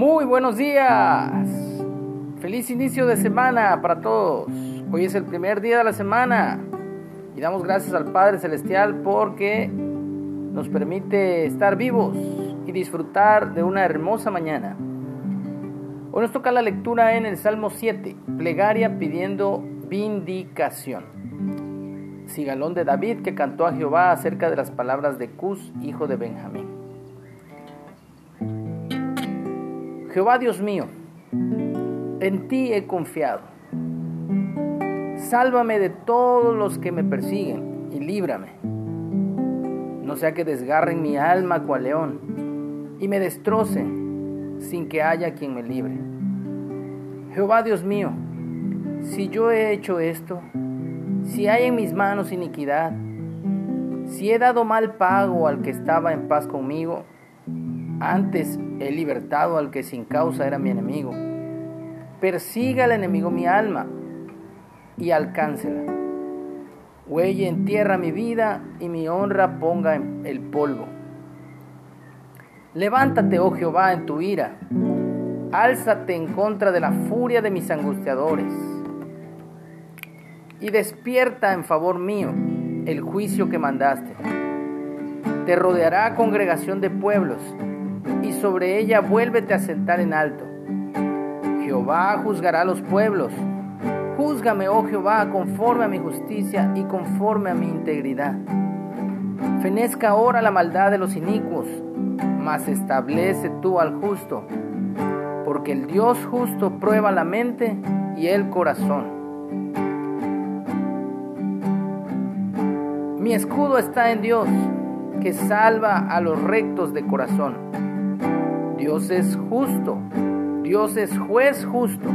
Muy buenos días. Feliz inicio de semana para todos. Hoy es el primer día de la semana y damos gracias al Padre Celestial porque nos permite estar vivos y disfrutar de una hermosa mañana. Hoy nos toca la lectura en el Salmo 7, plegaria pidiendo vindicación. Sigalón de David que cantó a Jehová acerca de las palabras de Cus, hijo de Benjamín. Jehová Dios mío, en ti he confiado. Sálvame de todos los que me persiguen y líbrame. No sea que desgarren mi alma cual león y me destrocen sin que haya quien me libre. Jehová Dios mío, si yo he hecho esto, si hay en mis manos iniquidad, si he dado mal pago al que estaba en paz conmigo, antes he libertado al que sin causa era mi enemigo. Persiga al enemigo mi alma y alcáncela. Huelle en tierra mi vida y mi honra ponga en el polvo. Levántate, oh Jehová, en tu ira. Álzate en contra de la furia de mis angustiadores. Y despierta en favor mío el juicio que mandaste. Te rodeará congregación de pueblos y sobre ella vuélvete a sentar en alto. Jehová juzgará a los pueblos. Júzgame, oh Jehová, conforme a mi justicia y conforme a mi integridad. Fenezca ahora la maldad de los inicuos, mas establece tú al justo, porque el Dios justo prueba la mente y el corazón. Mi escudo está en Dios, que salva a los rectos de corazón. Dios es justo, Dios es juez justo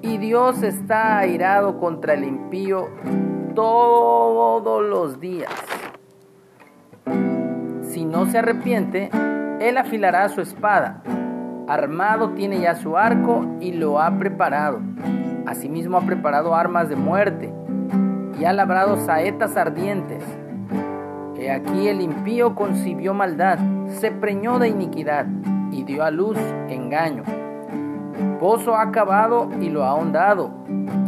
y Dios está airado contra el impío todos los días. Si no se arrepiente, él afilará su espada. Armado tiene ya su arco y lo ha preparado. Asimismo ha preparado armas de muerte y ha labrado saetas ardientes. He aquí el impío concibió maldad, se preñó de iniquidad y dio a luz engaño. Pozo ha cavado y lo ha ahondado,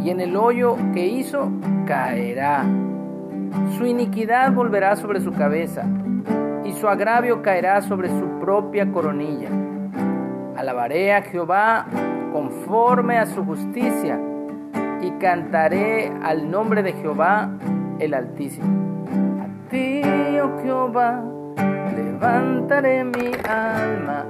y en el hoyo que hizo caerá. Su iniquidad volverá sobre su cabeza, y su agravio caerá sobre su propia coronilla. Alabaré a Jehová conforme a su justicia, y cantaré al nombre de Jehová el Altísimo. A ti, oh Jehová, levantaré mi alma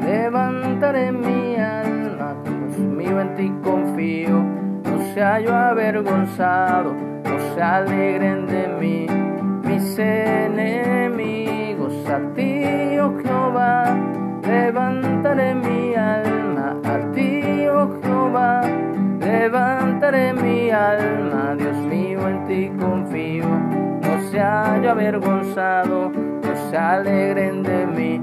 levantaré mi alma, Dios mío en ti confío, no sea yo avergonzado, no se alegren de mí mis enemigos, a ti, oh Jehová, levantaré mi alma, a ti, oh Jehová, levantaré mi alma, Dios mío en ti confío, no sea yo avergonzado, no se alegren de mí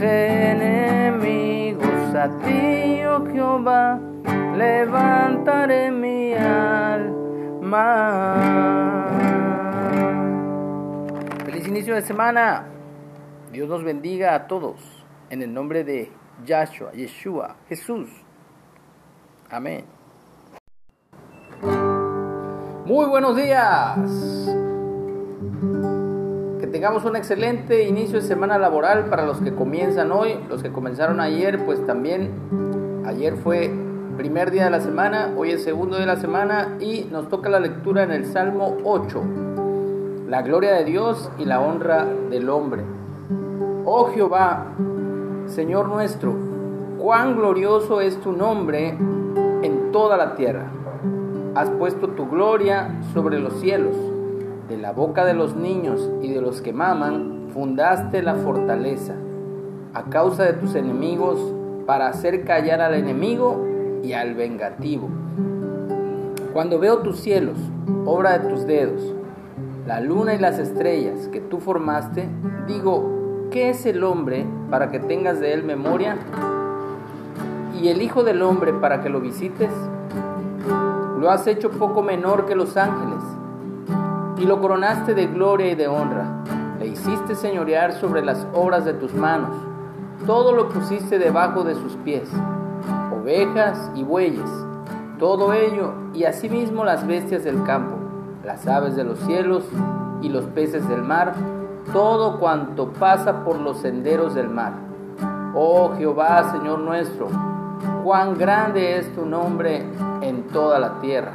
enemigos a ti, oh Jehová, levantaré mi alma. Feliz inicio de semana. Dios nos bendiga a todos. En el nombre de Yahshua, Yeshua, Jesús. Amén. Muy buenos días tengamos un excelente inicio de semana laboral para los que comienzan hoy, los que comenzaron ayer, pues también ayer fue primer día de la semana, hoy es segundo de la semana y nos toca la lectura en el Salmo 8, la gloria de Dios y la honra del hombre. Oh Jehová, Señor nuestro, cuán glorioso es tu nombre en toda la tierra. Has puesto tu gloria sobre los cielos de la boca de los niños y de los que maman, fundaste la fortaleza, a causa de tus enemigos, para hacer callar al enemigo y al vengativo. Cuando veo tus cielos, obra de tus dedos, la luna y las estrellas que tú formaste, digo, ¿qué es el hombre para que tengas de él memoria? ¿Y el Hijo del Hombre para que lo visites? Lo has hecho poco menor que los ángeles y lo coronaste de gloria y de honra. Le hiciste señorear sobre las obras de tus manos. todo lo pusiste debajo de sus pies, ovejas y bueyes, todo ello, y asimismo las bestias del campo, las aves de los cielos y los peces del mar, todo cuanto pasa por los senderos del mar. Oh Jehová, Señor nuestro, cuán grande es tu nombre en toda la tierra.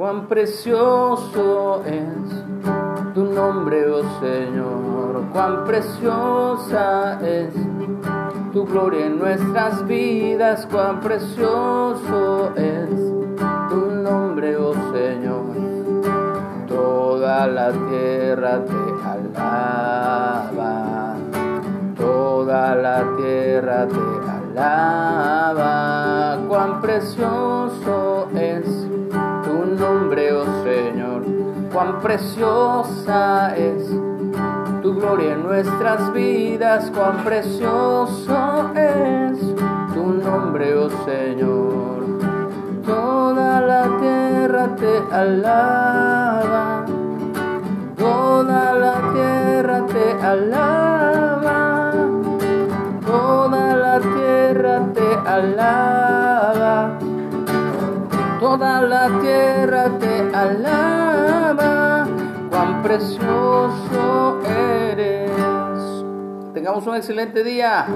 Cuán precioso es tu nombre, oh Señor, cuán preciosa es tu gloria en nuestras vidas, cuán precioso es tu nombre, oh Señor. Toda la tierra te alaba, toda la tierra te alaba, cuán precioso es nombre, oh Señor, cuán preciosa es tu gloria en nuestras vidas, cuán precioso es tu nombre, oh Señor. Toda la tierra te alaba, toda la tierra te alaba, toda la tierra te alaba, cuán precioso eres. Tengamos un excelente día.